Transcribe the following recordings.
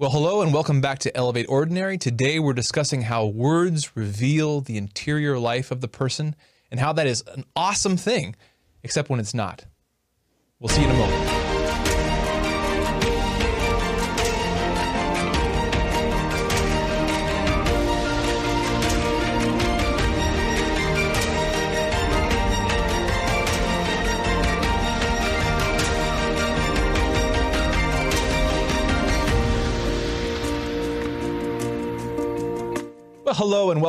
Well, hello and welcome back to Elevate Ordinary. Today we're discussing how words reveal the interior life of the person and how that is an awesome thing, except when it's not. We'll see you in a moment.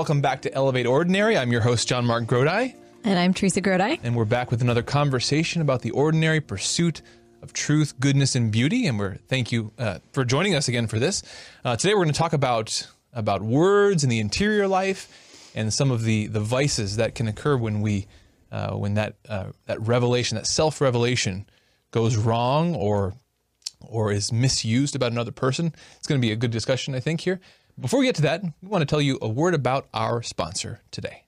Welcome back to Elevate Ordinary. I'm your host, John Mark Grodi, And I'm Teresa Grodi. and we're back with another conversation about the ordinary pursuit of truth, goodness, and beauty. And we're thank you uh, for joining us again for this. Uh, today, we're going to talk about about words and the interior life, and some of the the vices that can occur when we uh, when that uh, that revelation, that self revelation, goes wrong or or is misused about another person. It's going to be a good discussion, I think, here. Before we get to that, we want to tell you a word about our sponsor today.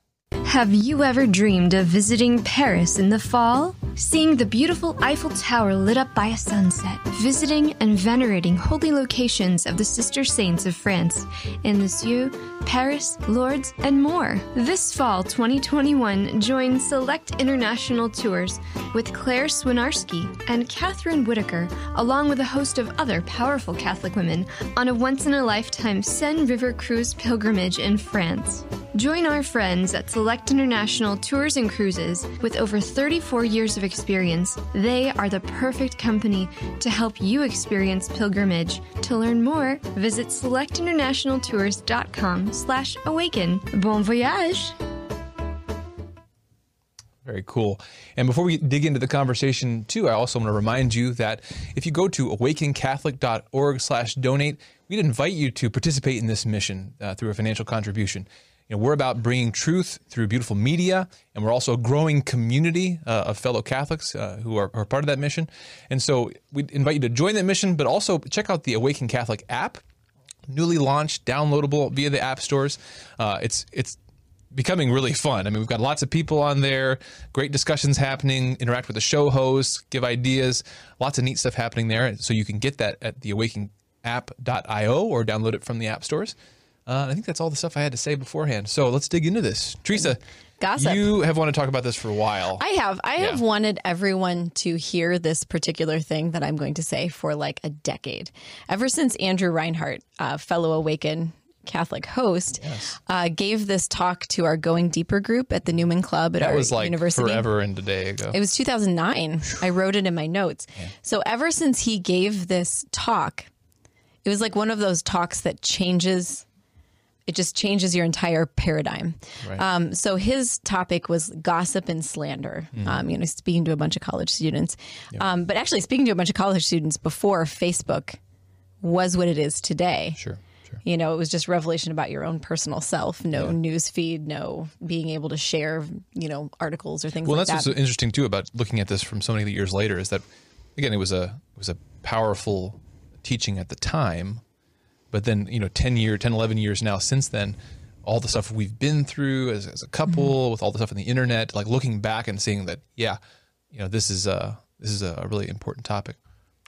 Have you ever dreamed of visiting Paris in the fall? Seeing the beautiful Eiffel Tower lit up by a sunset, visiting and venerating holy locations of the Sister Saints of France in Lisieux, Paris, Lourdes, and more. This fall 2021, join Select International Tours with Claire Swinarski and Catherine Whitaker, along with a host of other powerful Catholic women, on a once in a lifetime Seine River cruise pilgrimage in France. Join our friends at Select International Tours and Cruises with over 34 years of experience. They are the perfect company to help you experience pilgrimage. To learn more, visit selectinternationaltours.com slash awaken. Bon voyage! Very cool. And before we dig into the conversation, too, I also want to remind you that if you go to awakencatholic.org/donate, we'd invite you to participate in this mission uh, through a financial contribution. Know, we're about bringing truth through beautiful media, and we're also a growing community uh, of fellow Catholics uh, who are, are part of that mission. And so we invite you to join that mission, but also check out the Awaken Catholic app, newly launched, downloadable via the app stores. Uh, it's it's becoming really fun. I mean, we've got lots of people on there, great discussions happening, interact with the show hosts, give ideas, lots of neat stuff happening there. So you can get that at theawakenapp.io or download it from the app stores. Uh, I think that's all the stuff I had to say beforehand. So let's dig into this. Teresa, Gossip. you have wanted to talk about this for a while. I have. I have wanted everyone to hear this particular thing that I'm going to say for like a decade. Ever since Andrew Reinhardt, uh, fellow Awaken Catholic host, uh, gave this talk to our Going Deeper group at the Newman Club at that our was like university. forever and a day ago. It was 2009. I wrote it in my notes. So ever since he gave this talk, it was like one of those talks that changes. It just changes your entire paradigm. Right. Um, so his topic was gossip and slander. Mm-hmm. Um, you know, speaking to a bunch of college students, um, but actually speaking to a bunch of college students before Facebook was what it is today. sure, sure. You know, it was just revelation about your own personal self. No news feed, no being able to share, you know, articles or things like that. Well, like that's that. what's interesting too about looking at this from so many years later is that again it was a it was a powerful teaching at the time, but then you know 10 year 10 11 years now since then all the stuff we've been through as, as a couple Mm-hmm. with all the stuff on the internet like looking back and seeing that yeah you know this is a this is a really important topic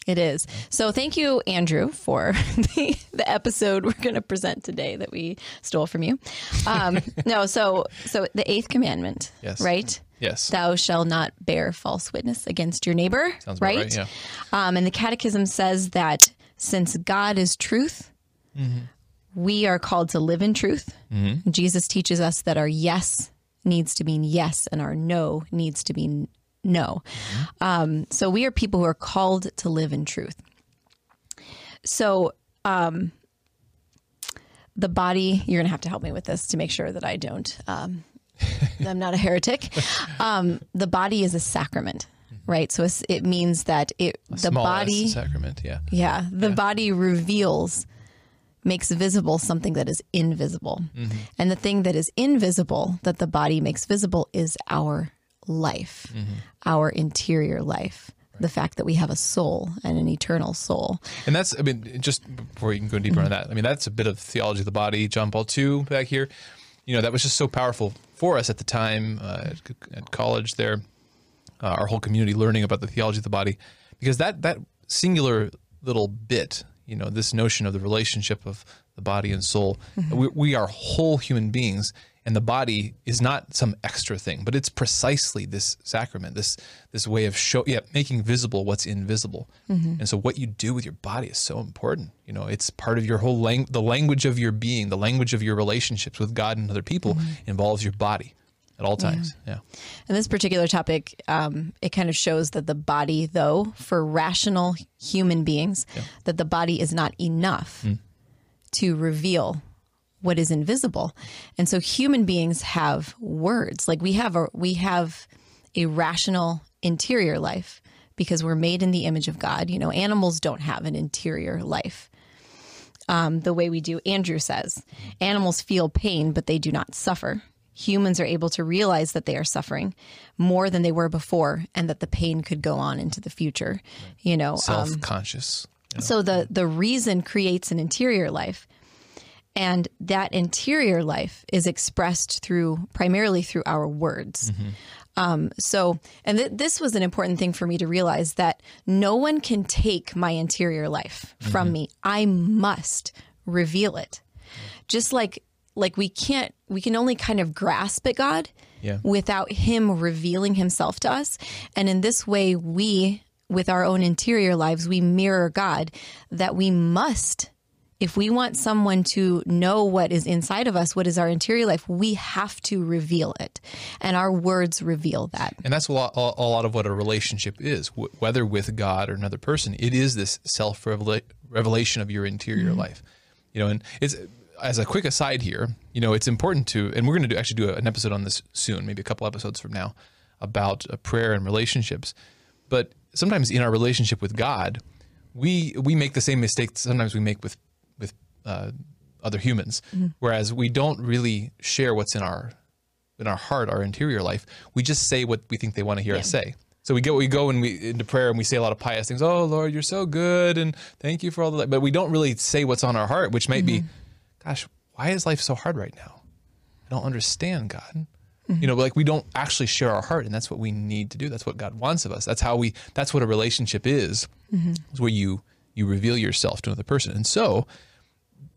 It is. So thank you, Andrew, for the, the episode we're going to present today that we stole from you. Um, no, so so the eighth commandment, Yes. right? yes Thou shalt not bear false witness against your neighbor, Sounds right? right, yeah. Um, and the Catechism says that since God is truth, Mm-hmm. we are called to live in truth. Jesus teaches us that our yes needs to mean yes, and our no needs to mean no. Um, so we are people who are called to live in truth. So um, the body, you're going to have to help me with this to make sure that I don't, um, I'm not a heretic. Um, the body is a sacrament, right? So it means that it, the Small body, sacrament yeah yeah, the body reveals, makes visible something that is invisible. Mm-hmm. And the thing that is invisible that the body makes visible is our life, Mm-hmm. our interior life. The fact that we have a soul and an eternal soul. And that's, I mean, just before you can go deeper on that, I mean, that's a bit of theology of the body, John Paul II back here. You know, that was just so powerful for us at the time uh, at, at college there, uh, our whole community learning about the theology of the body, because that, that singular little bit, You know, this notion of the relationship of the body and soul. Mm-hmm. We, we are whole human beings, and the body is not some extra thing, but it's precisely this sacrament, this this way of show, yeah, making visible what's invisible. Mm-hmm. And so, what you do with your body is so important. You know, it's part of your whole lang- the language of your being, the language of your relationships with God and other people Mm-hmm. involves your body at all times. Yeah. And this particular topic, um, it kind of shows that the body, though, for rational human beings, that the body is not enough to reveal what is invisible. And so human beings have words. Like we have a we have a rational interior life because we're made in the image of God. You know, animals don't have an interior life. Um, the way we do, Andrew says, animals feel pain, but they do not suffer. Humans are able to realize that they are suffering more than they were before, and that the pain could go on into the future. You know, um, Self conscious. so the the reason creates an interior life, and that interior life is expressed through primarily through our words. Um, so, and th- this was an important thing for me to realize that no one can take my interior life from me. I must reveal it. Just like like we can't we can only kind of grasp at God Yeah. without him revealing himself to us. And in this way we with our own interior lives we mirror God that we must if we want someone to know what is inside of us, what is our interior life, we have to reveal it. And our words reveal that. And that's a lot, a a lot of what a relationship is, wh- whether with God or another person. It is this self revelation of your interior mm-hmm. life. You know, and it's as a quick aside here. You know, it's important to, and we're going to do, actually do an episode on this soon, maybe a couple episodes from now, about uh, prayer and relationships. But sometimes in our relationship with God, we we make the same mistakes sometimes we make with with uh, other humans, whereas we don't really share what's in our in our heart, our interior life, we just say what we think they want to hear us say. So we go, we go and we into prayer and we say a lot of pious things. Oh Lord, you're so good, and thank you for all the. But we don't really say what's on our heart, which might be, gosh, why is life so hard right now? I don't understand God. Mm-hmm. You know, like we don't actually share our heart, and that's what we need to do. That's what God wants of us. That's how we. That's what a relationship is. Mm-hmm. Is where you you reveal yourself to another person, and so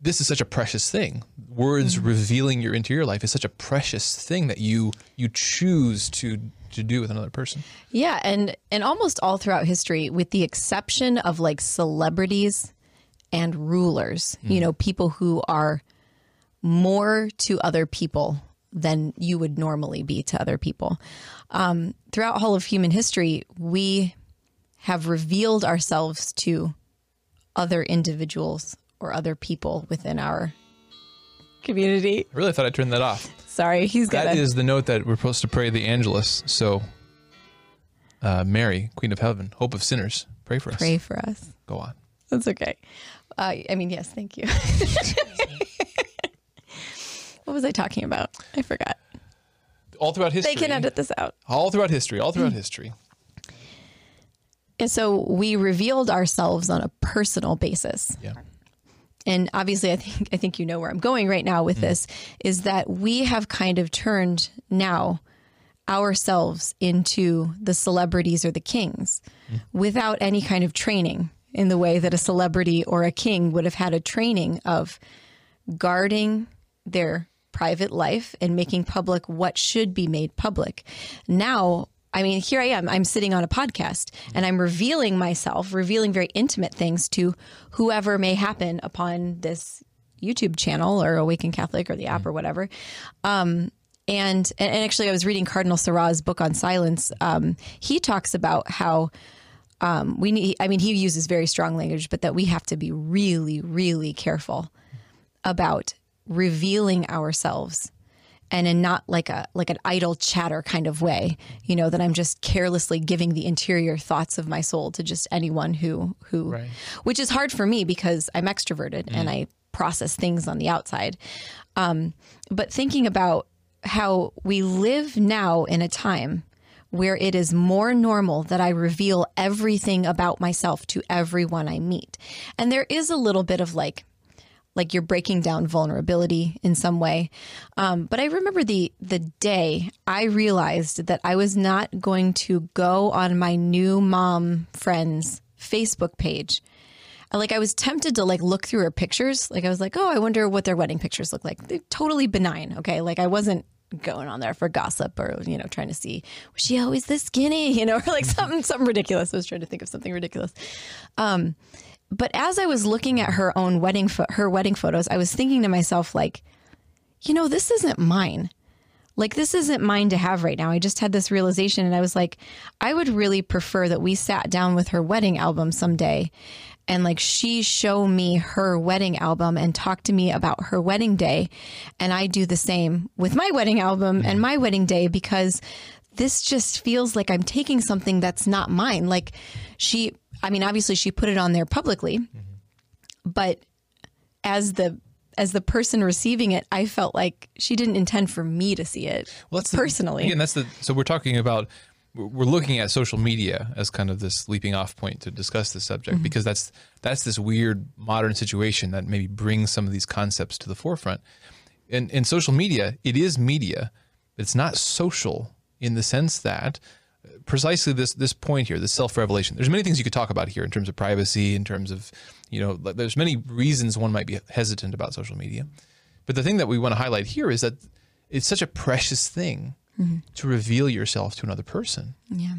this is such a precious thing. Words mm-hmm. revealing your interior life is such a precious thing that you you choose to to do with another person. Yeah, and and almost all throughout history, with the exception of like celebrities and rulers, you know, people who are more to other people than you would normally be to other people. Um, throughout all of human history, we have revealed ourselves to other individuals or other people within our community. I really thought I turned that off. Sorry, he's got That is the note that we're supposed to pray the Angelus. So, uh, Mary, Queen of Heaven, Hope of sinners, pray for us. pray for us. Go on. That's okay. Uh, I mean, yes, thank you. what was I talking about? I forgot. All throughout history. They can edit this out. All throughout history. All throughout mm. history. And so we revealed ourselves on a personal basis. Yeah. And obviously I think I think you know where I'm going right now with mm. this is that we have kind of turned now ourselves into the celebrities or the kings mm. without any kind of training in the way that a celebrity or a king would have had a training of guarding their private life and making public what should be made public. Now, I mean, here I am. I'm sitting on a podcast and I'm revealing myself, revealing very intimate things to whoever may happen upon this YouTube channel or Awaken Catholic or the app or whatever. Um, and, and actually, I was reading Cardinal Sarah's book on silence. Um, he talks about how um, we need, I mean, he uses very strong language, but that we have to be really, really careful about revealing ourselves and in not like a like an idle chatter kind of way you know that i'm just carelessly giving the interior thoughts of my soul to just anyone who who Right. which is hard for me because i'm extroverted and i process things on the outside um, but thinking about how we live now in a time where it is more normal that I reveal everything about myself to everyone I meet. And there is a little bit of like, like you're breaking down vulnerability in some way. Um, but I remember the the day I realized that I was not going to go on my new mom friend's Facebook page like I was tempted to like look through her pictures. Like I was like, oh, I wonder what their wedding pictures look like. They're totally benign. Okay, like I wasn't going on there for gossip or you know trying to see was she always this skinny you know or like something something ridiculous. I was trying to think of something ridiculous. Um, but as I was looking at her own wedding fo- her wedding photos, I was thinking to myself like, you know, this isn't mine. Like this isn't mine to have right now. I just had this realization and I was like, I would really prefer that we sat down with her wedding album someday and like she show me her wedding album and talk to me about her wedding day and I do the same with my wedding album and my wedding day because this just feels like I'm taking something that's not mine. Like she I mean obviously she put it on there publicly. Mm-hmm. But as the as the person receiving it, I felt like she didn't intend for me to see it Well, that's the- personally. again, that's the so we're talking about we're looking at social media as kind of this leaping off point to discuss this subject Mm-hmm. because that's that's this weird modern situation that maybe brings some of these concepts to the forefront. In in social media, it is media, but it's not social in the sense that precisely this this point here, this self revelation. There's many things you could talk about here in terms of privacy, in terms of you know, like, there's many reasons one might be hesitant about social media. But the thing that we want to highlight here is that it's such a precious thing mm-hmm. to reveal yourself to another person. yeah.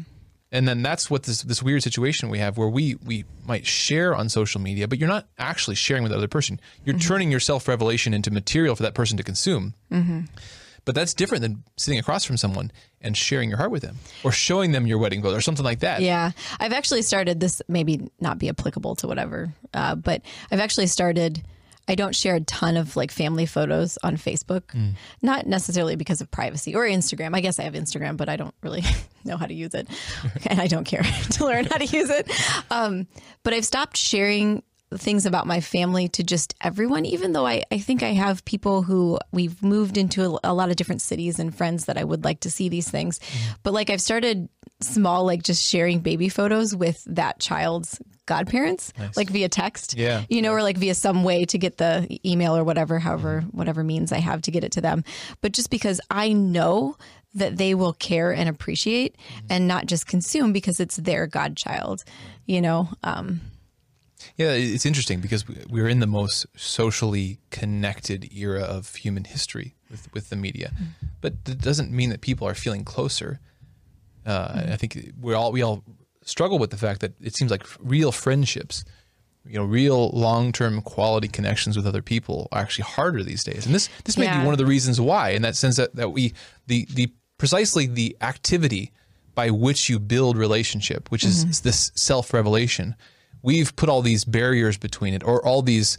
And then that's what this this weird situation we have where we we might share on social media, but you're not actually sharing with the other person. You're mm-hmm. turning your self revelation into material for that person to consume. Mm-hmm. But that's different than sitting across from someone and sharing your heart with them, or showing them your wedding photo, or something like that. Yeah, I've actually started this. Maybe not be applicable to whatever, uh, but I've actually started. I don't share a ton of like family photos on Facebook, not necessarily because of privacy or Instagram. I guess I have Instagram, but I don't really know how to use it, and I don't care to learn how to use it. Um, but I've stopped sharing things about my family to just everyone, even though I, I think I have people who we've moved into a, a lot of different cities and friends that I would like to see these things. Mm-hmm. But like I've started small, like just sharing baby photos with that child's godparents, like via text. Yeah. You know, or like via some way to get the email or whatever, however, mm-hmm. whatever means I have to get it to them. But just because I know that they will care and appreciate mm-hmm. and not just consume because it's their godchild, you know? Um, Yeah, it's interesting because we- we're in the most socially connected era of human history with, with the media, mm-hmm. but it doesn't mean that people are feeling closer. Uh, mm-hmm. I think we all we all struggle with the fact that it seems like real friendships, you know, real long term quality connections with other people are actually harder these days, and this this may be one of the reasons why. In that sense, that, that we the the precisely the activity by which you build relationship, which is mm-hmm. this self revelation, we've put all these barriers between it, or all these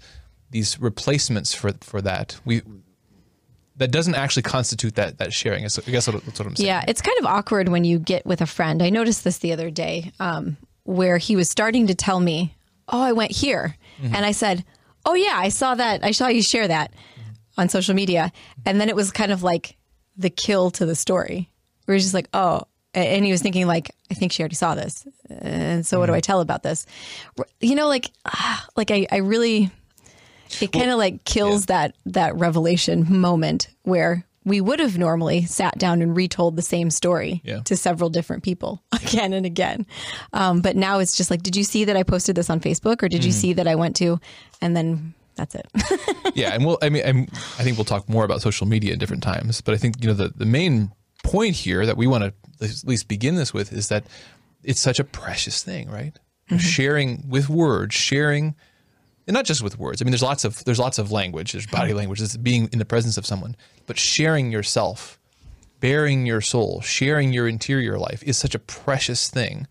these replacements for for that. We that doesn't actually constitute that that sharing. I guess that's what I'm saying. Yeah, it's kind of awkward when you get with a friend. I noticed this the other day um, where he was starting to tell me, Oh, I went here. Mm-hmm. And I said, Oh, yeah, I saw that. I saw you share that on social media. And then it was kind of like the kill to the story. We were just like, Oh, and he was thinking like, I think she already saw this. And so what Mm-hmm. do I tell about this? You know, like, ah, like I, I really, it kind of like kills that that revelation moment where we would have normally sat down and retold the same story Yeah. to several different people again and again. Um, but now it's just like, did you see that I posted this on Facebook or did you see that I went to, and then that's it. yeah, and we'll. I mean, I'm, I think we'll talk more about social media at different times. But I think you know the the main point here that we want to at least begin this with is that it's such a precious thing, right? Mm-hmm. Sharing with words, sharing, and not just with words. I mean, there's lots of there's lots of language. There's body mm-hmm. language. There's being in the presence of someone, but sharing yourself, bearing your soul, sharing your interior life is such a precious thing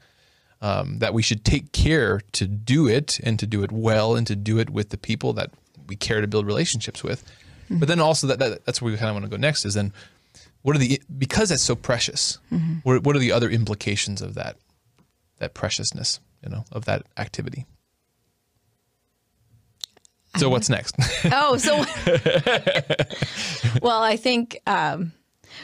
um, that we should take care to do it and to do it well and to do it with the people that we care to build relationships with. Mm-hmm. But then also that, that that's where we kind of want to go next is then what are the because that's so precious. What, what are the other implications of that that preciousness, you know, of that activity? So what's next? oh, so well, I think. Um,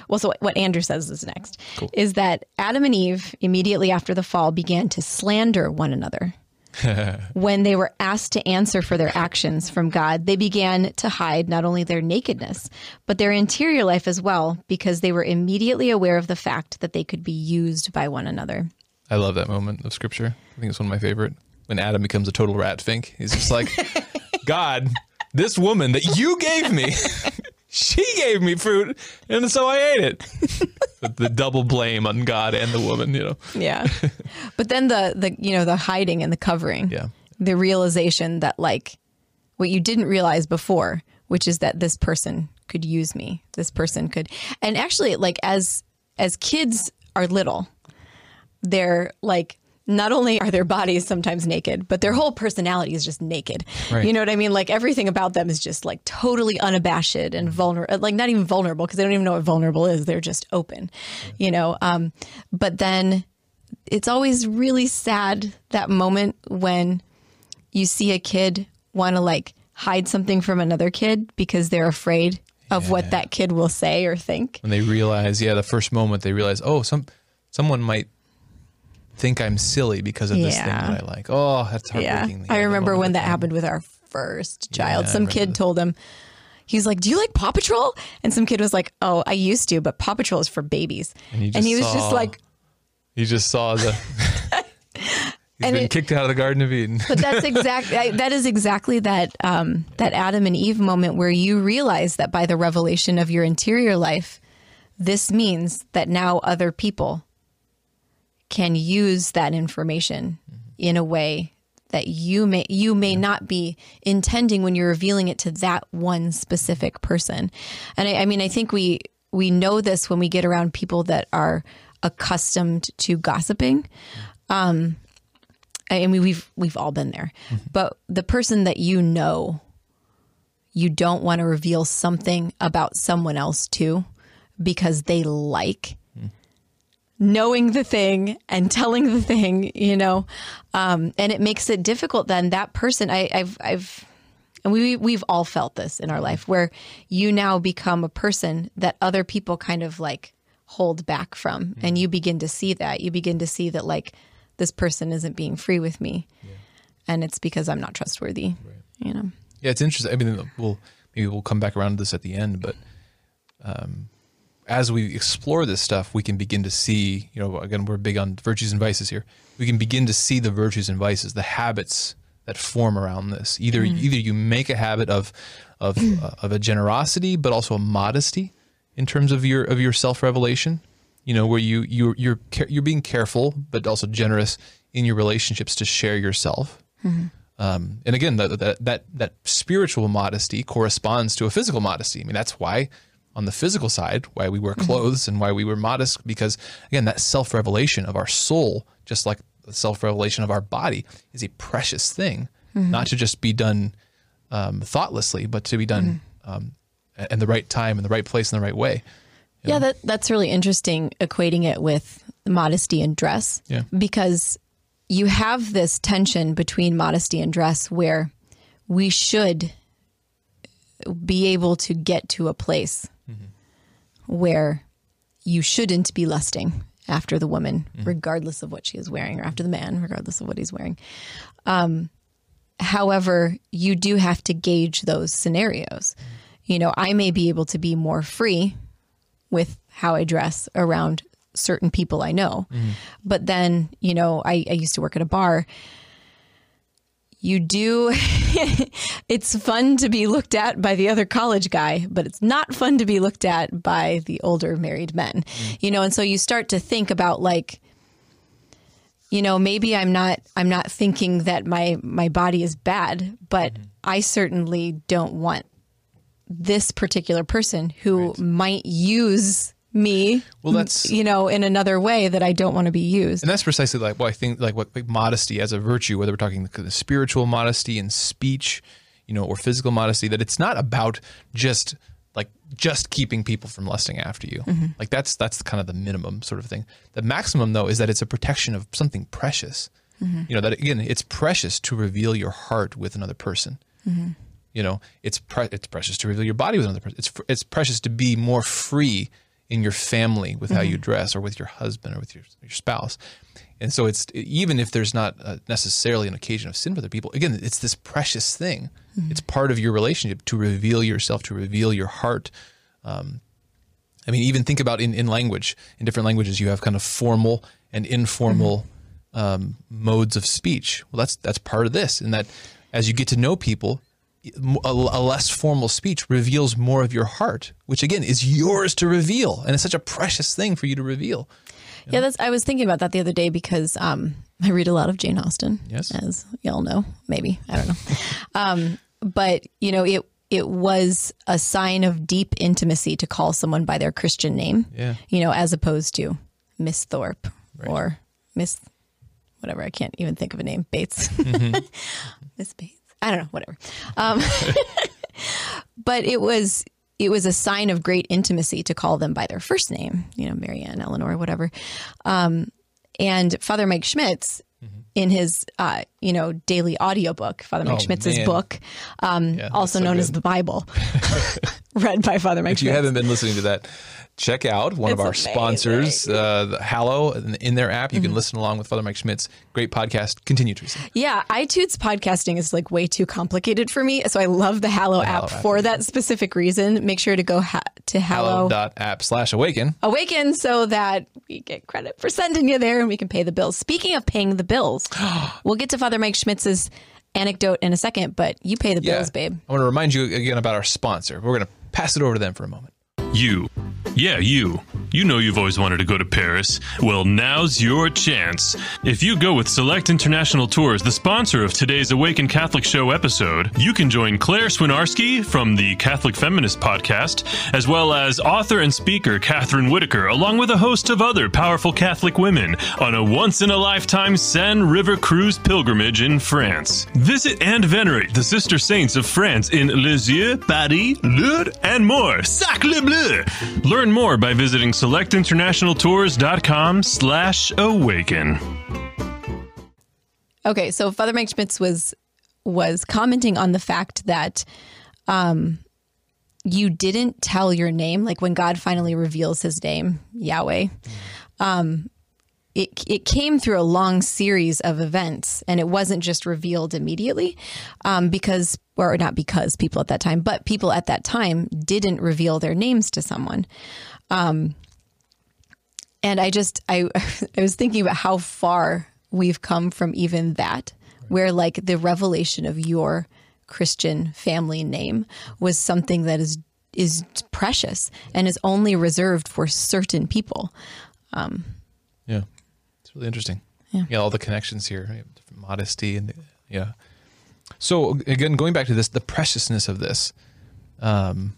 well, so what Andrew says is next is that Adam and Eve immediately after the fall began to slander one another. when they were asked to answer for their actions from God, they began to hide not only their nakedness, but their interior life as well, because they were immediately aware of the fact that they could be used by one another. I love that moment of scripture. I think it's one of my favorite. when Adam becomes a total rat fink. He's just like, God, this woman that you gave me, she gave me fruit, and so I ate it. the, double blame on God and the woman, you know. Yeah. but then the the you know the hiding and the covering. Yeah. The realization that like what you didn't realize before, which is that this person could use me. This person could. And actually like as as kids are little, they're like not only are their bodies sometimes naked, but their whole personality is just naked. Right. You know what I mean? Like everything about them is just like totally unabashed and vulnerable, like not even vulnerable because they don't even know what vulnerable is. They're just open, you know? Um, but then it's always really sad that moment when you see a kid want to like hide something from another kid because they're afraid of what that kid will say or think. When they realize, yeah, the first moment they realize, oh, some someone might think I'm silly because of this thing Yeah. that I like. Oh, that's Yeah. heartbreaking. I remember when that happened with our first child. I some remember kid told him, he's like, Do you like Paw Patrol? And some kid was like, Oh, I used to, but Paw Patrol is for babies. And he just he was just saw- like, You just saw the. He's And been it- kicked out of the Garden of Eden. But that's exactly that is exactly that um, that Adam and Eve moment where you realize that by the revelation of your interior life, this means that now other people can use that information in a way that you may you may not be intending when you're revealing it to that one specific person. And I, I mean, I think we we know this when we get around people that are accustomed to gossiping. Um, I mean, we've we've all been there, mm-hmm. but the person that you know, you don't want to reveal something about someone else to, because they like knowing the thing and telling the thing, you know, um, and it makes it difficult. Then that person, I, I've I've. And we we've all felt this in our life where you now become a person that other people kind of like hold back from and you begin to see that. You begin to see that like this person isn't being free with me. And it's because I'm not trustworthy. You know. Yeah, it's interesting. I mean, we'll maybe we'll come back around to this at the end, but um, as we explore this stuff, we can begin to see. You know, again, we're big on virtues and vices here. We can begin to see the virtues and vices, the habits that form around this. Either either you make a habit of of uh, of a generosity, but also a modesty in terms of your of your self revelation. You know, where you you you're you're being careful, but also generous in your relationships to share yourself. Um, and again, that, that that that spiritual modesty corresponds to a physical modesty. I mean, that's why on the physical side, why we wear clothes and why we wear modest, because again, that self revelation of our soul, just like the self revelation of our body, is a precious thing, not to just be done um, thoughtlessly, but to be done um, in the right time, in the right place, in the right way. Yeah, that that's really interesting equating it with modesty and dress. Yeah. Because you have this tension between modesty and dress where we should be able to get to a place where you shouldn't be lusting after the woman, regardless of what she is wearing, or after the man, regardless of what he's wearing. Um, however, you do have to gauge those scenarios. You know, I may be able to be more free with how I dress around certain people I know. But then, you know, I, I used to work at a bar. You do, it's fun to be looked at by the other college guy, but it's not fun to be looked at by the older married men, mm. you know, and so you start to think about like, you know maybe i'm not i'm not thinking that my my body is bad but mm-hmm. i certainly don't want this particular person who might use me Well, that's- you know in another way that i don't want to be used And that's precisely like what I think, like what like modesty as a virtue, whether we're talking the, the spiritual modesty in speech, you know, or physical modesty, that it's not about just like just keeping people from lusting after you. Mm-hmm. Like that's that's kind of the minimum sort of thing. The maximum though is that it's a protection of something precious. Mm-hmm. You know that again, it's precious to reveal your heart with another person. Mm-hmm. You know, it's pre- it's precious to reveal your body with another person. It's it's precious to be more free in your family with how you dress, or with your husband, or with your your spouse. And so it's even if there's not uh, necessarily an occasion of sin for other people. Again, it's this precious thing. It's part of your relationship to reveal yourself, to reveal your heart. Um, I mean, even think about in, in language. In different languages, you have kind of formal and informal um, modes of speech. Well, that's that's part of this, and that as you get to know people, a, a less formal speech reveals more of your heart, which again is yours to reveal, and it's such a precious thing for you to reveal. Yeah, that's. I was thinking about that the other day because um, I read a lot of Jane Austen. Yes. as y'all know, maybe I don't know, um, but you know it. It was a sign of deep intimacy to call someone by their Christian name. Yeah. You know, as opposed to Miss Thorpe or Miss whatever. I can't even think of a name. Bates. Miss Bates. I don't know. Whatever. Um, but it was it was a sign of great intimacy to call them by their first name, you know, Marianne, Eleanor, whatever. Um, and Father Mike Schmitz, in his, uh, you know, daily audiobook, Father Mike Oh, Schmitz's man. book, um, Yeah, also so known as the Bible, read by Father Mike If you haven't been listening to that, check out one of our amazing. sponsors, uh, the Hallow, in- their app. You can listen along with Father Mike Schmitz. Great podcast. Continue, Teresa. Yeah, iTunes podcasting is like way too complicated for me. So I love the Hallow app Hallow app for that specific reason. Make sure to go ha- to Hallow, Hallow.app slash awaken. Awaken so that we get credit for sending you there and we can pay the bills. Speaking of paying the bills, we'll get to Father Mike Schmitz's anecdote in a second, but you pay the bills, babe. I want to remind you again about our sponsor. We're going to pass it over to them for a moment. You. Yeah, you. You know you've always wanted to go to Paris. Well, now's your chance. If you go with Select International Tours, the sponsor of today's Awaken Catholic Show episode, you can join Claire Swinarski from the Catholic Feminist podcast, as well as author and speaker Catherine Whitaker, along with a host of other powerful Catholic women, on a once in a lifetime Seine River cruise pilgrimage in France. Visit and venerate the sister saints of France in Lisieux, Paris, Lourdes, and more. Sacre bleu! Learn more by visiting selectinternationaltours.com slash awaken. Okay, so Father Mike Schmitz was was commenting on the fact that um, you didn't tell your name, like when God finally reveals His name, Yahweh. Um, it it came through a long series of events, and it wasn't just revealed immediately, um, because or not because people at that time, but people at that time didn't reveal their names to someone. Um, and I just I I was thinking about how far we've come from even that, where like the revelation of your Christian family name was something that is is precious and is only reserved for certain people. Yeah. Really interesting. Yeah. all the connections here, modesty and yeah. So again, going back to this, the preciousness of this, um,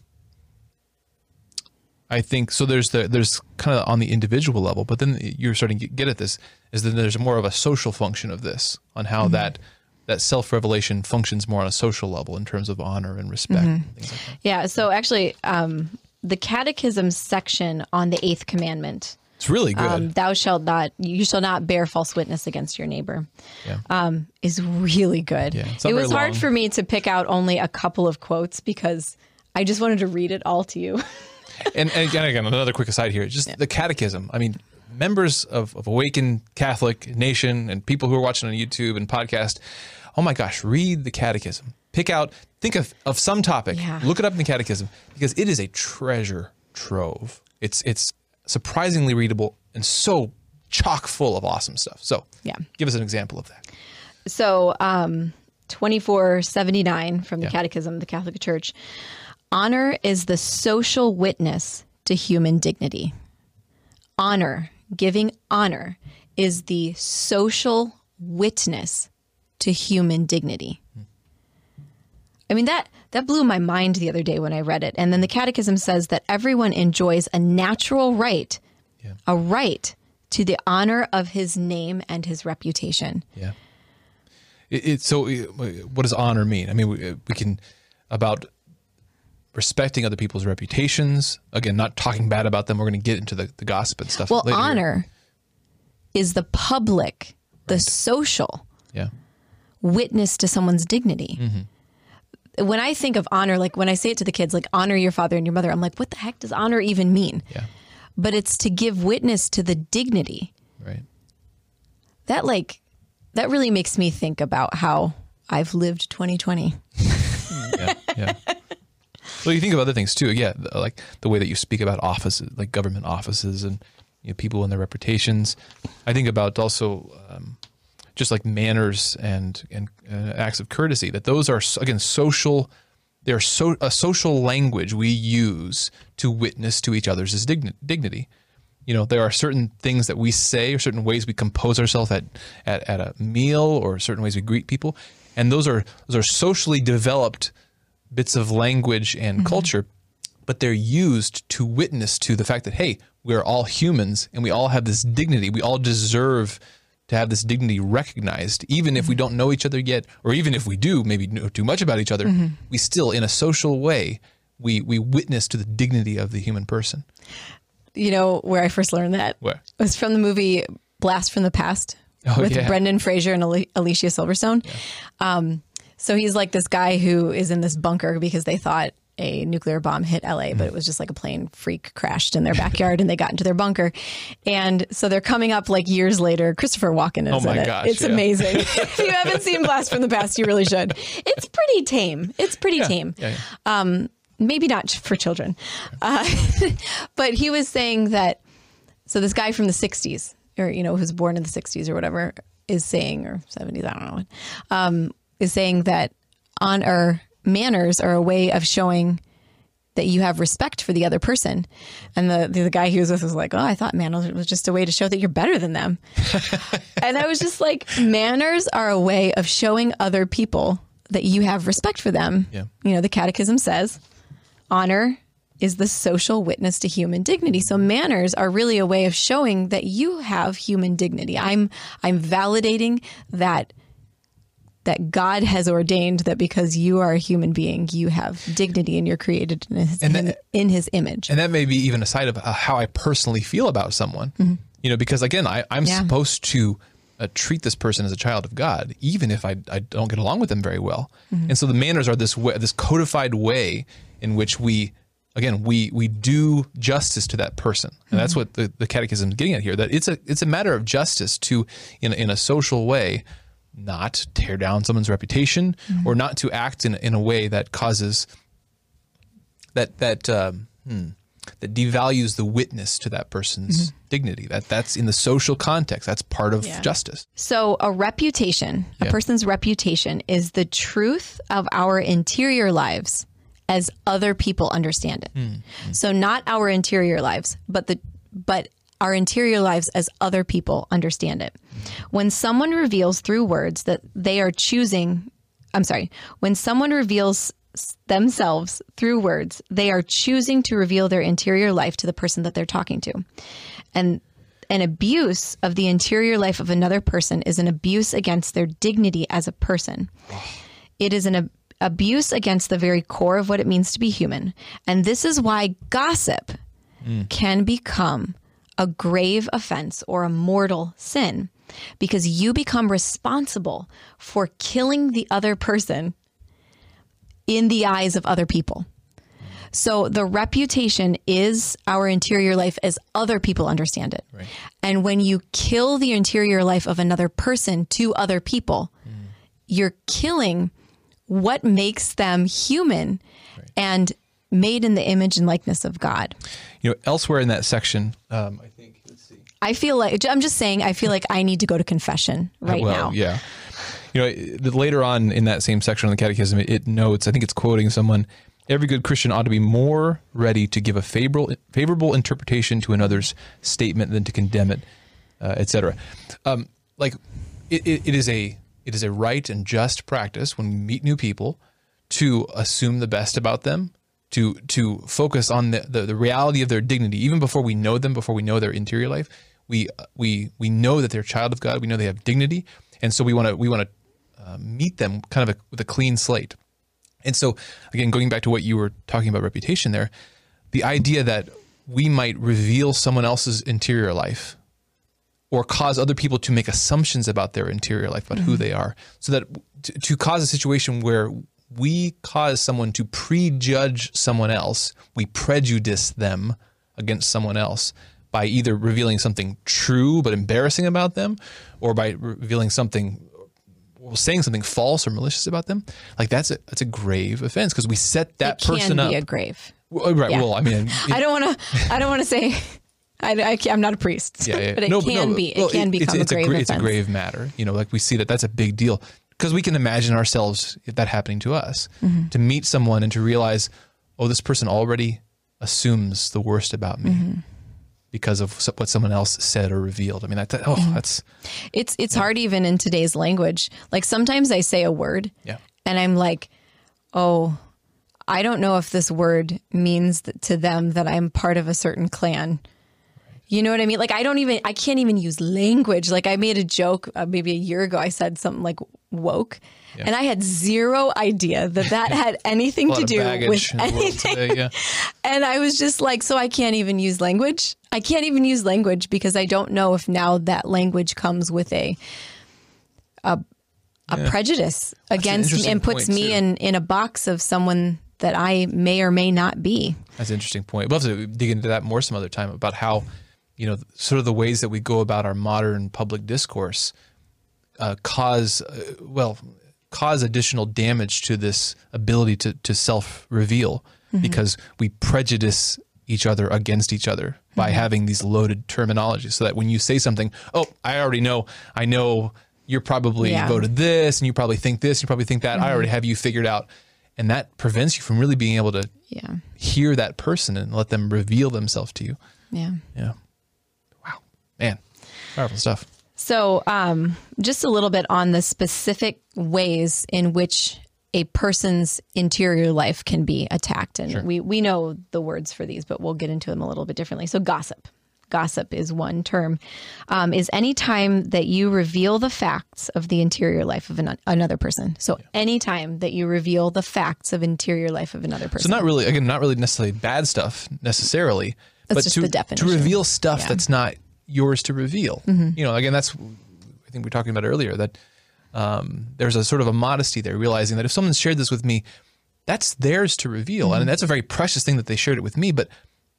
I think so. There's the there's kind of on the individual level, but then you're starting to get at this is that there's more of a social function of this on how Mm-hmm. that that self revelation functions more on a social level in terms of honor and respect. Mm-hmm. And like. Yeah. So actually, um, the Catechism section on the Eighth Commandment. It's really good. Um, thou shalt not, you shall not bear false witness against your neighbor. yeah. um, is really good. Yeah, it was hard long. for me to pick out only a couple of quotes because I just wanted to read it all to you. and, and again, again, another quick aside here, just the catechism. I mean, members of, of Awaken Catholic Nation and people who are watching on YouTube and podcast, oh my gosh, read the catechism. Pick out, think of, of some topic, Yeah. look it up in the catechism because it is a treasure trove. It's it's surprisingly readable and so chock full of awesome stuff. So, Yeah. give us an example of that. So, um, 2479 from the Yeah. Catechism of the Catholic Church honor is the social witness to human dignity. Honor, giving honor, is the social witness to human dignity. I mean that that blew my mind the other day when I read it. And then the catechism says that everyone enjoys a natural right, Yeah. a right to the honor of his name and his reputation. Yeah. It, it so uh, what does honor mean? I mean, we, we can about respecting other people's reputations. Again, not talking bad about them. We're going to get into the, the gossip and stuff. Well, later honor is the public, the social Yeah. witness to someone's dignity. When I think of honor, like when I say it to the kids, like honor your father and your mother, I'm like, what the heck does honor even mean? Yeah. But it's to give witness to the dignity. Right. That like that really makes me think about how I've lived 2020. Yeah. Yeah. well, you think of other things too. Yeah, like the way that you speak about offices, like government offices, and you know, people and their reputations. I think about also um, just like manners and and uh, acts of courtesy. That those are again social. They're so a social language we use to witness to each other's digni- dignity. You know, there are certain things that we say, or certain ways we compose ourselves at, at at a meal, or certain ways we greet people, and those are those are socially developed bits of language and culture, but they're used to witness to the fact that hey, we're all humans and we all have this dignity. We all deserve to have this dignity recognized, even if we don't know each other yet, or even if we do, maybe know too much about each other. We still, in a social way, we we witness to the dignity of the human person. You know where I first learned that? Where? It was from the movie Blast from the Past Oh, with yeah. Brendan Fraser and Alicia Silverstone. Um, so he's like this guy who is in this bunker because they thought a nuclear bomb hit LA, but it was just like a plane freak crashed in their backyard and they got into their bunker. And so they're coming up like years later. Christopher Walken is Oh my in it. gosh, it's yeah. amazing. if you haven't seen Blast from the Past, you really should. It's pretty tame. It's pretty tame Yeah, yeah. maybe not for children. Uh, but he was saying that, so this guy from the 60s, or, you know, who's born in the 60s or whatever, is saying, or 70s, I don't know, um, is saying that on or manners are a way of showing that you have respect for the other person. And the, the, the guy he was with was like, oh, I thought manners was just a way to show that you're better than them. and I was just like, manners are a way of showing other people that you have respect for them. Yeah. You know, the catechism says honor is the social witness to human dignity. So manners are really a way of showing that you have human dignity. I'm I'm validating that that God has ordained that because you are a human being, you have dignity and you're created in his, And that- in, in his image. and that may be even a side of uh, how I personally feel about someone. You know, because again, I, I'm Mm-hmm. Yeah. supposed to uh, treat this person as a child of God, even if I, I don't get along with them very well. Mm-hmm. And so the manners are this way, this codified way in which we, again, we we do justice to that person, and that's Mm-hmm. what the, the Catechism is getting at here. That it's a it's a matter of justice to, in in a social way, not tear down someone's reputation Mm-hmm. or not to act in in a way that causes that that um, hmm, that devalues the witness to that person's dignity. That that's in the social context. That's part of Yeah. justice. So, a reputation, a Yeah. person's reputation, is the truth of our interior lives as other people understand it. So, not our interior lives, but the but our interior lives as other people understand it. When someone reveals through words that they are choosing, I'm sorry, when someone reveals themselves through words, they are choosing to reveal their interior life to the person that they're talking to. And an abuse of the interior life of another person is an abuse against their dignity as a person. It is an ab- abuse against the very core of what it means to be human. And this is why gossip mm. can become a grave offense or a mortal sin because you become responsible for killing the other person in the eyes of other people. So the reputation is our interior life as other people understand it. And when you kill the interior life of another person to other people, mm. you're killing what makes them human and made in the image and likeness of God. You know, elsewhere in that section, um, I think. Let's see. I feel like I'm just saying I feel like I need to go to confession right well, now. yeah. You know, later on in that same section on the Catechism, it, it notes. I think it's quoting someone. Every good Christian ought to be more ready to give a favorable favorable interpretation to another's statement than to condemn it, uh, etc. Um, like, it, it, it is a it is a right and just practice when we meet new people to assume the best about them, to to focus on the, the, the reality of their dignity, even before we know them, before we know their interior life. We we we know that they're a child of God. We know they have dignity, and so we want to we want to uh, meet them kind of a, with a clean slate. And so, again, going back to what you were talking about reputation there, the idea that we might reveal someone else's interior life or cause other people to make assumptions about their interior life, about who they are, so that to, to cause a situation where we cause someone to prejudge someone else, we prejudice them against someone else by either revealing something true but embarrassing about them or by revealing something or saying something false or malicious about them like that's a that's a grave offense because we set that it can person up be a grave. Well, right Yeah. well i mean I don't want to. I don't want to say I, am not a priest, Yeah, yeah. but it No, can no, be. It well, can it's, become it's a grave gra- offense. It's a grave matter. You know, like we see that that's a big deal because we can imagine ourselves that happening to us. Mm-hmm. To meet someone and to realize, oh, this person already assumes the worst about me Mm-hmm. because of what someone else said or revealed. I mean, that, oh, Mm-hmm. that's It's it's hard even in today's language. Like sometimes I say a word, Yeah. and I'm like, oh, I don't know if this word means to them that I'm part of a certain clan. You know what I mean? Like I don't even I can't even use language. Like I made a joke uh, maybe a year ago. I said something like woke, and I had zero idea that that had anything to do with in the world anything. today. Yeah. And I was just like, so I can't even use language. I can't even use language because I don't know if now that language comes with a a, a prejudice against me and puts me too. in in a box of someone that I may or may not be. That's an interesting point. We'll have to dig into that more some other time about how, you know, sort of the ways that we go about our modern public discourse uh, cause, uh, well, cause additional damage to this ability to, to self reveal because we prejudice each other against each other by having these loaded terminologies so that when you say something, oh, I already know, I know you're probably Yeah. voted this and you probably think this, you probably think that. I already have you figured out. And that prevents you from really being able to Yeah. hear that person and let them reveal themselves to you. Yeah. Yeah. Man. Powerful stuff. So, um, just a little bit on the specific ways in which a person's interior life can be attacked. And we, we know the words for these, but we'll get into them a little bit differently. So, gossip. Gossip is one term. Um, is any time that you reveal the facts of the interior life of an, another person. So, any time that you reveal the facts of interior life of another person. So not really again, not really necessarily bad stuff necessarily, but just to, to reveal stuff Yeah. That's not yours to reveal. You know, again, that's I think we were talking about earlier that um, there's a sort of a modesty there, realizing that if someone shared this with me, that's theirs to reveal, Mm-hmm. and that's a very precious thing that they shared it with me, but.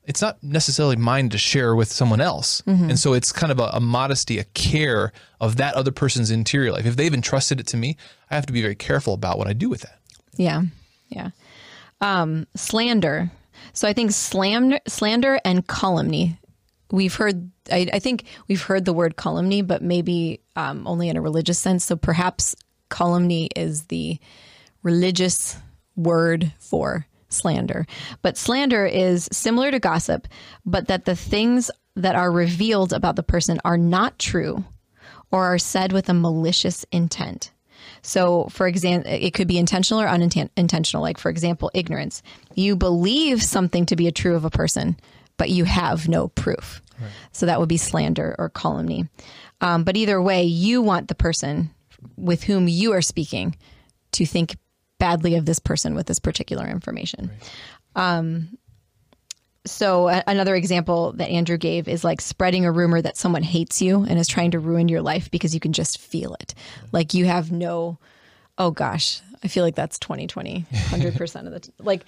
It's not necessarily mine to share with someone else. Mm-hmm. And so it's kind of a, a modesty, a care of that other person's interior life. If they've entrusted it to me, I have to be very careful about what I do with that. Yeah. Yeah. Um, slander. So I think slander, slander and calumny. We've heard, I, I think we've heard the word calumny, but maybe um, only in a religious sense. So perhaps calumny is the religious word for slander. But slander is similar to gossip, but that the things that are revealed about the person are not true or are said with a malicious intent. So, for example, it could be intentional or unintentional. Like, for example, ignorance. You believe something to be a true of a person, but you have no proof. So that would be slander or calumny. Um, but either way, you want the person with whom you are speaking to think badly of this person with this particular information. Um, so a- another example that Andrew gave is like spreading a rumor that someone hates you and is trying to ruin your life because you can just feel it. Like you have no, oh gosh, I feel like that's 2020, 100% of the, t- like,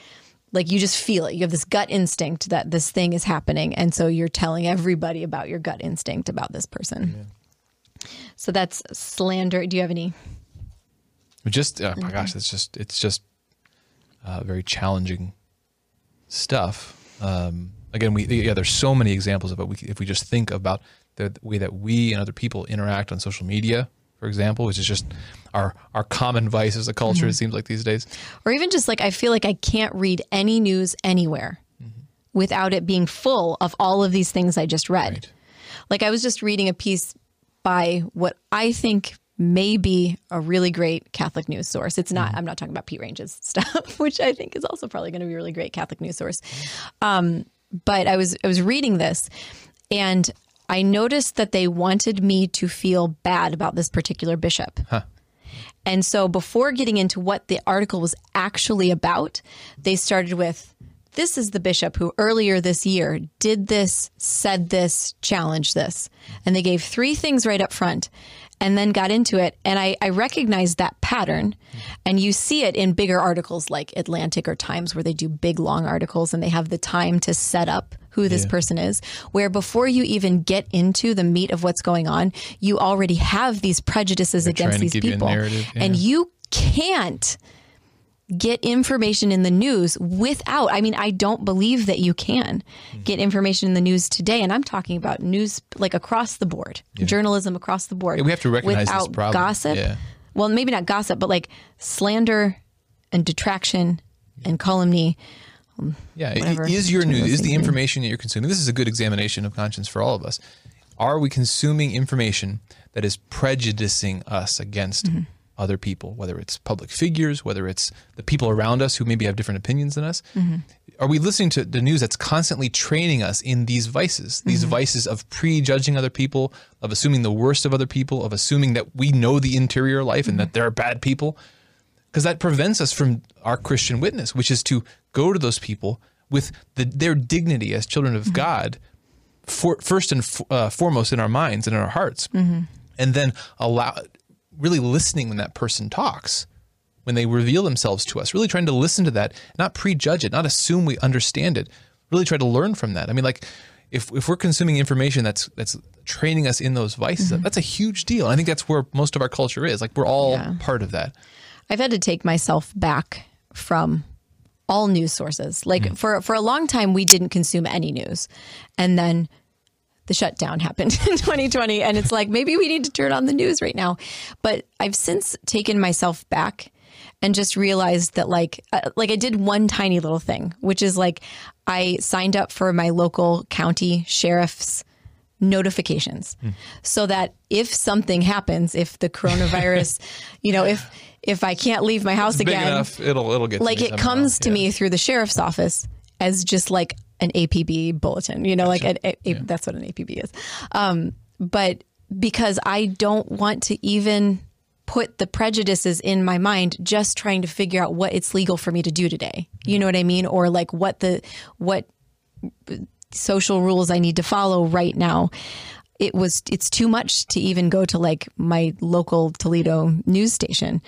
like you just feel it. You have this gut instinct that this thing is happening. And so you're telling everybody about your gut instinct about this person. So that's slander. Do you have any? Just oh my gosh, it's just it's just uh, very challenging stuff. Um, again, we yeah, there's so many examples of it. We, if we just think about the way that we and other people interact on social media, for example, which is just our our common vice as a culture. Mm-hmm. It seems like these days. or even just like I feel like I can't read any news anywhere without it being full of all of these things I just read. Right. Like I was just reading a piece by what I think may be a really great Catholic news source. It's not. I'm not talking about Pete Range's stuff, which I think is also probably going to be a really great Catholic news source. Um, but I was I was reading this, and I noticed that they wanted me to feel bad about this particular bishop. And so before getting into what the article was actually about, they started with this is the bishop who earlier this year did this, said this, challenged this. And they gave three things right up front and then got into it. And I, I recognized that pattern. And you see it in bigger articles like Atlantic or Times, where they do big, long articles and they have the time to set up who this person is, where before you even get into the meat of what's going on, you already have these prejudices trying against these give you people. And you can't get information in the news without, I mean, I don't believe that you can mm-hmm. get information in the news today. And I'm talking about news like across the board, journalism across the board. Yeah, we have to recognize this without problem. gossip. Yeah. Well, maybe not gossip, but like slander and detraction and calumny. Yeah, whatever is your news is the information that you're consuming? This is a good examination of conscience for all of us. Are we consuming information that is prejudicing us against Mm-hmm. other people, whether it's public figures, whether it's the people around us who maybe have different opinions than us? Mm-hmm. Are we listening to the news that's constantly training us in these vices, these Mm-hmm. vices of prejudging other people, of assuming the worst of other people, of assuming that we know the interior life and Mm-hmm. that they're bad people? because that prevents us from our Christian witness, which is to go to those people with the, their dignity as children of mm-hmm. God, for, first and f- uh, foremost in our minds and in our hearts, mm-hmm. and then allow really listening when that person talks, when they reveal themselves to us, really trying to listen to that, not prejudge it, not assume we understand it, really try to learn from that. I mean, like if if we're consuming information that's that's training us in those vices, mm-hmm. that's a huge deal. And I think that's where most of our culture is. Like we're all Yeah. part of that. I've had to take myself back from all news sources. Like for for a long time, we didn't consume any news, and then the shutdown happened in 2020, and it's like maybe we need to turn on the news right now. But I've since taken myself back and just realized that like uh, like I did one tiny little thing, which is like I signed up for my local county sheriff's notifications so that if something happens if the coronavirus you know if if i can't leave my house again enough, it'll it'll get like it comes to Yeah. me through the sheriff's office as just like an APB bulletin, you know, like an, a, a- that's what an APB is. Um, but because I don't want to even put the prejudices in my mind, just trying to figure out what it's legal for me to do today. You know what I mean? Or like what the, what social rules I need to follow right now. It was it's too much to even go to like my local Toledo news station.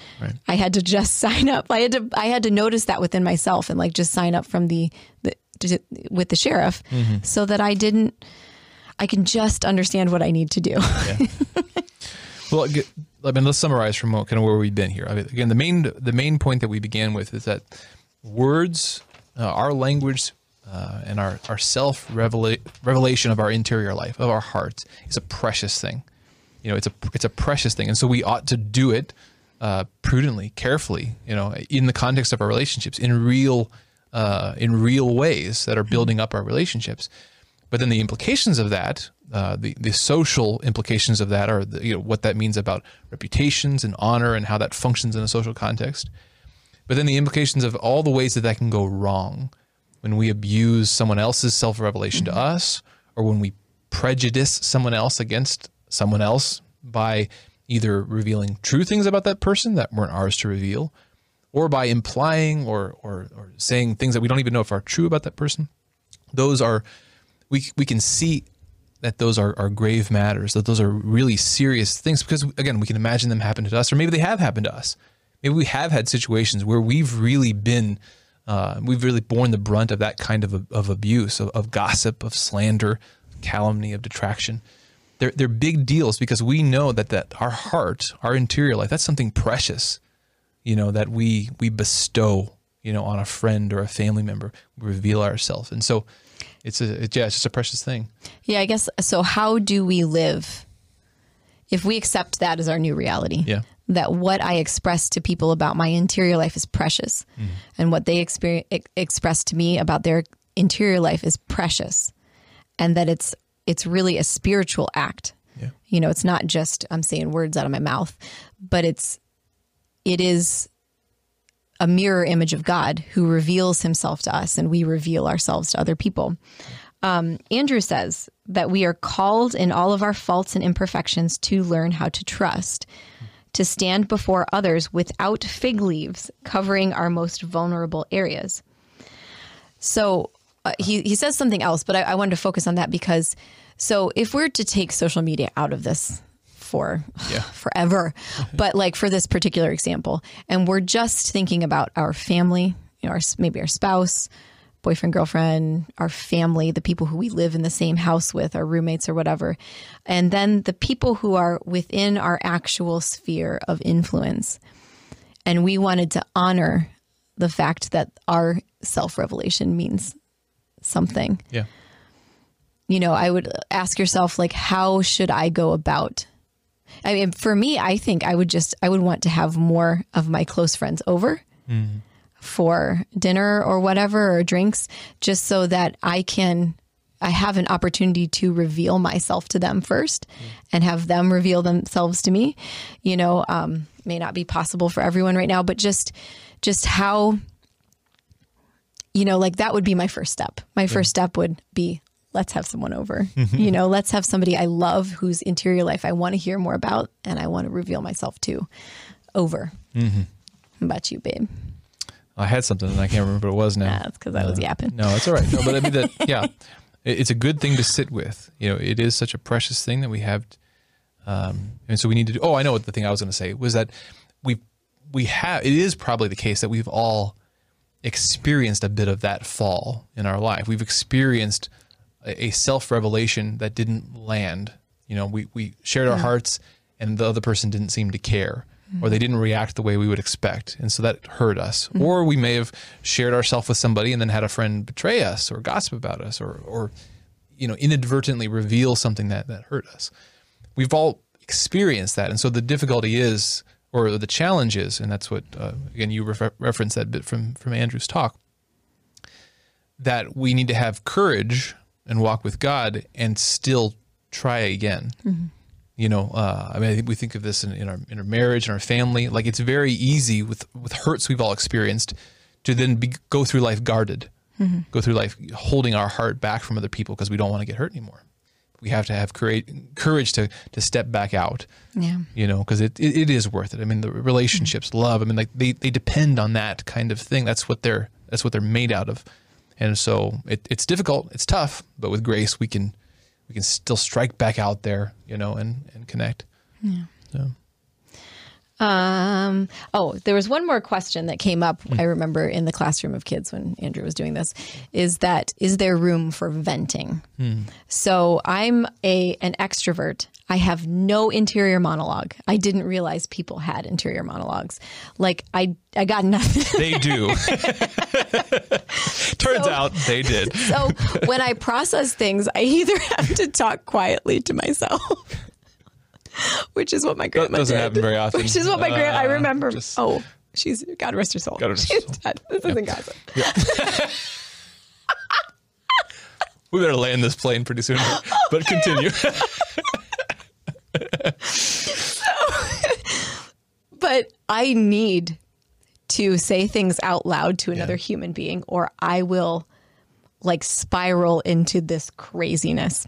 I had to just sign up. I had to I had to notice that within myself and like just sign up from the, the to- with the sheriff so that I didn't I can just understand what I need to do. Well, g- I mean, let's summarize from what- kind of where we've been here. I mean, again, the main the main point that we began with is that words, uh, our language, uh, and our our self revelation of our interior life, of our hearts, is a precious thing. You know, it's a it's a precious thing, and so we ought to do it uh, prudently, carefully. You know, in the context of our relationships, in real uh, in real ways that are building up our relationships. But then the implications of that, uh, the the social implications of that, are the, you know what that means about reputations and honor and how that functions in a social context. But then the implications of all the ways that that can go wrong when we abuse someone else's self revelation to mm-hmm. us, or when we prejudice someone else against someone else by either revealing true things about that person that weren't ours to reveal, or by implying or, or, or saying things that we don't even know if are true about that person. Those are, we, we can see that those are, are grave matters, that those are really serious things because, again, we can imagine them happen to us, or maybe they have happened to us. Maybe we have had situations where we've really been, uh, we've really borne the brunt of that kind of, of abuse, of, of gossip, of slander, calumny, of detraction. They're, they're big deals because we know that, that our heart, our interior life, that's something precious, you know, that we, we bestow, you know, on a friend or a family member, we reveal ourselves. And so it's a, it, yeah, it's just a precious thing. yeah, I guess so how do we live if we accept that as our new reality? Yeah. That what I express to people about my interior life is precious, and what they experience, express to me about their interior life is precious, and that it's it's really a spiritual act. Yeah. You know, it's not just I'm saying words out of my mouth, but it's it is a mirror image of God who reveals himself to us and we reveal ourselves to other people. Um, Andrew says that we are called in all of our faults and imperfections to learn how to trust, to stand before others without fig leaves covering our most vulnerable areas. So uh, he, he says something else, but I, I wanted to focus on that because so if we're to take social media out of this for Yeah. forever, but like for this particular example, and we're just thinking about our family, you know, our, maybe our spouse, boyfriend, girlfriend, our family, the people who we live in the same house with, our roommates or whatever, and then the people who are within our actual sphere of influence. And we wanted to honor the fact that our self revelation means something. Yeah. You know, I would ask yourself, like, how should I go about? I mean, for me, I think I would just, I would want to have more of my close friends over mm-hmm. For dinner or whatever, or drinks, just so that I can, I have an opportunity to reveal myself to them first and have them reveal themselves to me. You know, um, may not be possible for everyone right now, but just, just how, you know, like that would be my first step. My first step would be let's have someone over. you know, let's have somebody I love whose interior life I want to hear more about and I want to reveal myself to over. How about you, babe? I had something and I can't remember what it was now. Yeah, That's because I was yapping. No, it's all right. No, but I mean that. Yeah, It- it's a good thing to sit with. You know, it is such a precious thing that we have, um, and so we need to do. Oh, I know what the thing I was going to say was that we we have. It is probably the case that we've all experienced a bit of that fall in our life. We've experienced a, a self revelation that didn't land. You know, we we shared our hearts, and the other person didn't seem to care. Or they didn't react the way we would expect, and so that hurt us. Or we may have shared ourselves with somebody and then had a friend betray us, or gossip about us, or or you know inadvertently reveal something that that hurt us. We've all experienced that, and so the difficulty is, or the challenge is, and that's what uh, again you refer- referenced that bit from from Andrew's talk, that we need to have courage and walk with God and still try again. You know, uh, I mean, I think we think of this in, in our in our marriage and our family. Like it's very easy with with hurts we've all experienced to then be, go through life guarded, go through life holding our heart back from other people because we don't want to get hurt anymore. We have to have courage, courage to to step back out Yeah. you know because it, it, it is worth it i mean the relationships love i mean like they, they depend on that kind of thing that's what they're that's what they're made out of and so it, it's difficult it's tough but with grace we can we can still strike back out there you know and and connect. Yeah. So Um, oh, there was one more question that came up. I remember in the classroom of kids when Andrew was doing this is that is there room for venting? So I'm a an extrovert. I have no interior monologue. I didn't realize people had interior monologues. Like I I got nothing. they do turns out they did so when I process things, I either have to talk quietly to myself. Which is what my grandma doesn't did. happen very often. Which is what my grand I Uh, remember. just- oh, she's God rest her soul. God rest her she's soul. dead. This isn't gossip. we better land this plane pretty soon but continue But I need to say things out loud to another human being, or I will like spiral into this craziness.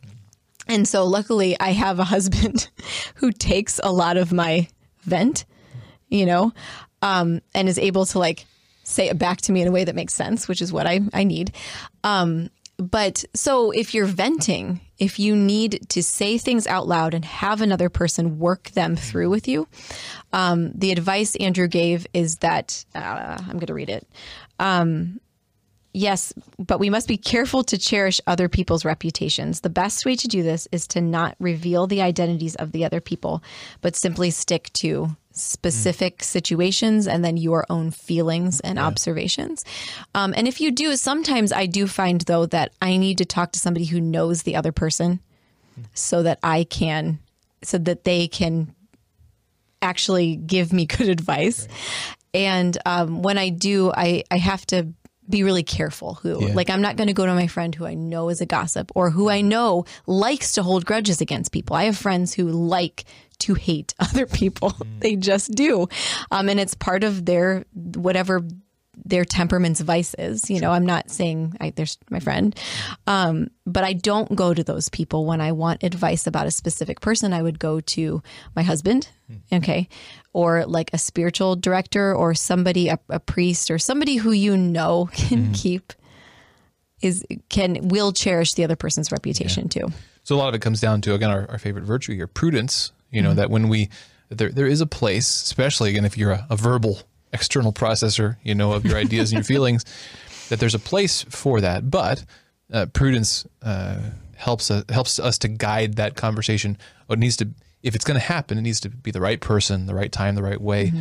And so, luckily, I have a husband who takes a lot of my vent, you know, um, and is able to like say it back to me in a way that makes sense, which is what I, I need. Um, but so if you're venting, if you need to say things out loud and have another person work them through with you, um, the advice Andrew gave is that uh, I'm going to read it. Um, Yes, but we must be careful to cherish other people's reputations. The best way to do this is to not reveal the identities of the other people, but simply stick to specific situations and then your own feelings and observations. Um, and if you do, sometimes I do find though that I need to talk to somebody who knows the other person so that I can, so that they can actually give me good advice. And um, when I do, I, I have to be really careful who, Yeah. like, I'm not going to go to my friend who I know is a gossip or who I know likes to hold grudges against people. I have friends who like to hate other people. They just do. Um, and it's part of their, whatever their temperament's vices. You know, I'm not saying I, there's my friend, um, but I don't go to those people when I want advice about a specific person. I would go to my husband, hmm. okay, or like a spiritual director or somebody, a, a priest or somebody who you know can hmm. keep is can will cherish the other person's reputation too. So a lot of it comes down to again our, our favorite virtue here, prudence. You know hmm. that when we there there is a place, especially again if you're a, a verbal external processor, you know of your ideas and your feelings, that there's a place for that. But uh, prudence uh, helps uh, helps us to guide that conversation. It needs to if it's going to happen, it needs to be the right person, the right time, the right way.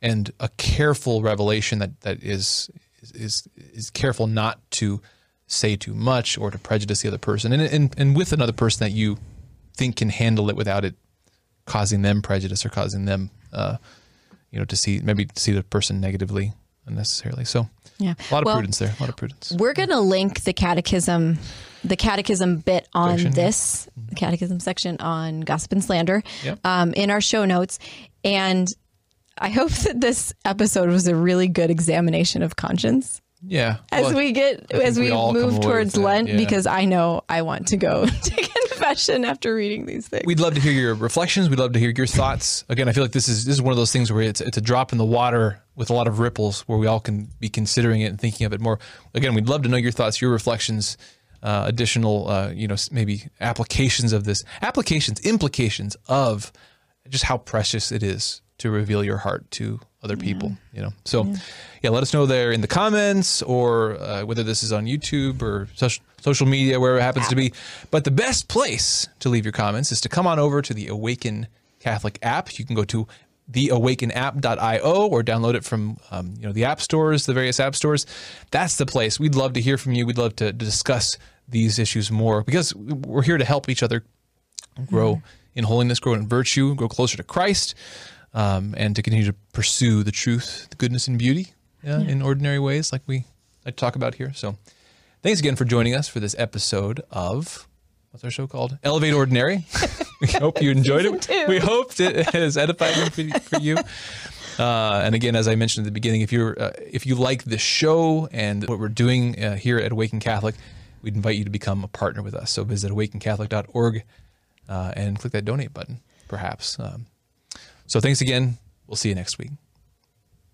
and a careful revelation that that is is is careful not to say too much or to prejudice the other person, and and and with another person that you think can handle it without it causing them prejudice or causing them, uh, you know, to see maybe to see the person negatively unnecessarily. So Yeah. a lot of Well, prudence there. A lot of prudence. We're going to link the catechism, the catechism bit on Section. this, the catechism section on gossip and slander um, in our show notes. And I hope that this episode was a really good examination of conscience Yeah. as Well, we get as we we move towards Lent yeah. because I know I want to go to confession after reading these things. We'd love to hear your reflections. We'd love to hear your thoughts. Again, I feel like this is this is one of those things where it's it's a drop in the water with a lot of ripples, where we all can be considering it and thinking of it more. Again, we'd love to know your thoughts, your reflections, uh, additional, uh, you know, maybe applications of this, applications, implications of just how precious it is to reveal your heart to other people. You know, so yeah. let us know there in the comments or uh, whether this is on YouTube or social social media, wherever it happens to be. But the best place to leave your comments is to come on over to the Awaken Catholic app. You can go to theawakenapp.io or download it from um, you know the app stores, the various app stores. That's the place. We'd love to hear from you. We'd love to discuss these issues more because we're here to help each other grow in holiness, grow in virtue, grow closer to Christ, um, and to continue to pursue the truth, the goodness, and beauty yeah, in ordinary ways, like we I talk about here. So, thanks again for joining us for this episode of what's our show called? Elevate Ordinary. we hope you enjoyed it. Two. We hoped it has edified for, for you. Uh, and again, as I mentioned at the beginning, if you're uh, if you like this show and what we're doing uh, here at Awaken Catholic, we'd invite you to become a partner with us. So visit awakencatholic.org uh, and click that donate button, perhaps. Um, so thanks again. We'll see you next week.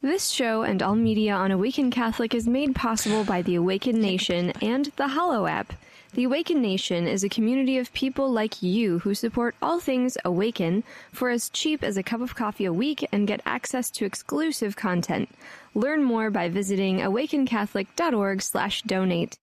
This show and all media on Awaken Catholic is made possible by the Awaken Nation and the Hallow app. The Awaken Nation is a community of people like you who support all things Awaken for as cheap as a cup of coffee a week and get access to exclusive content. Learn more by visiting awakencatholic.org/donate.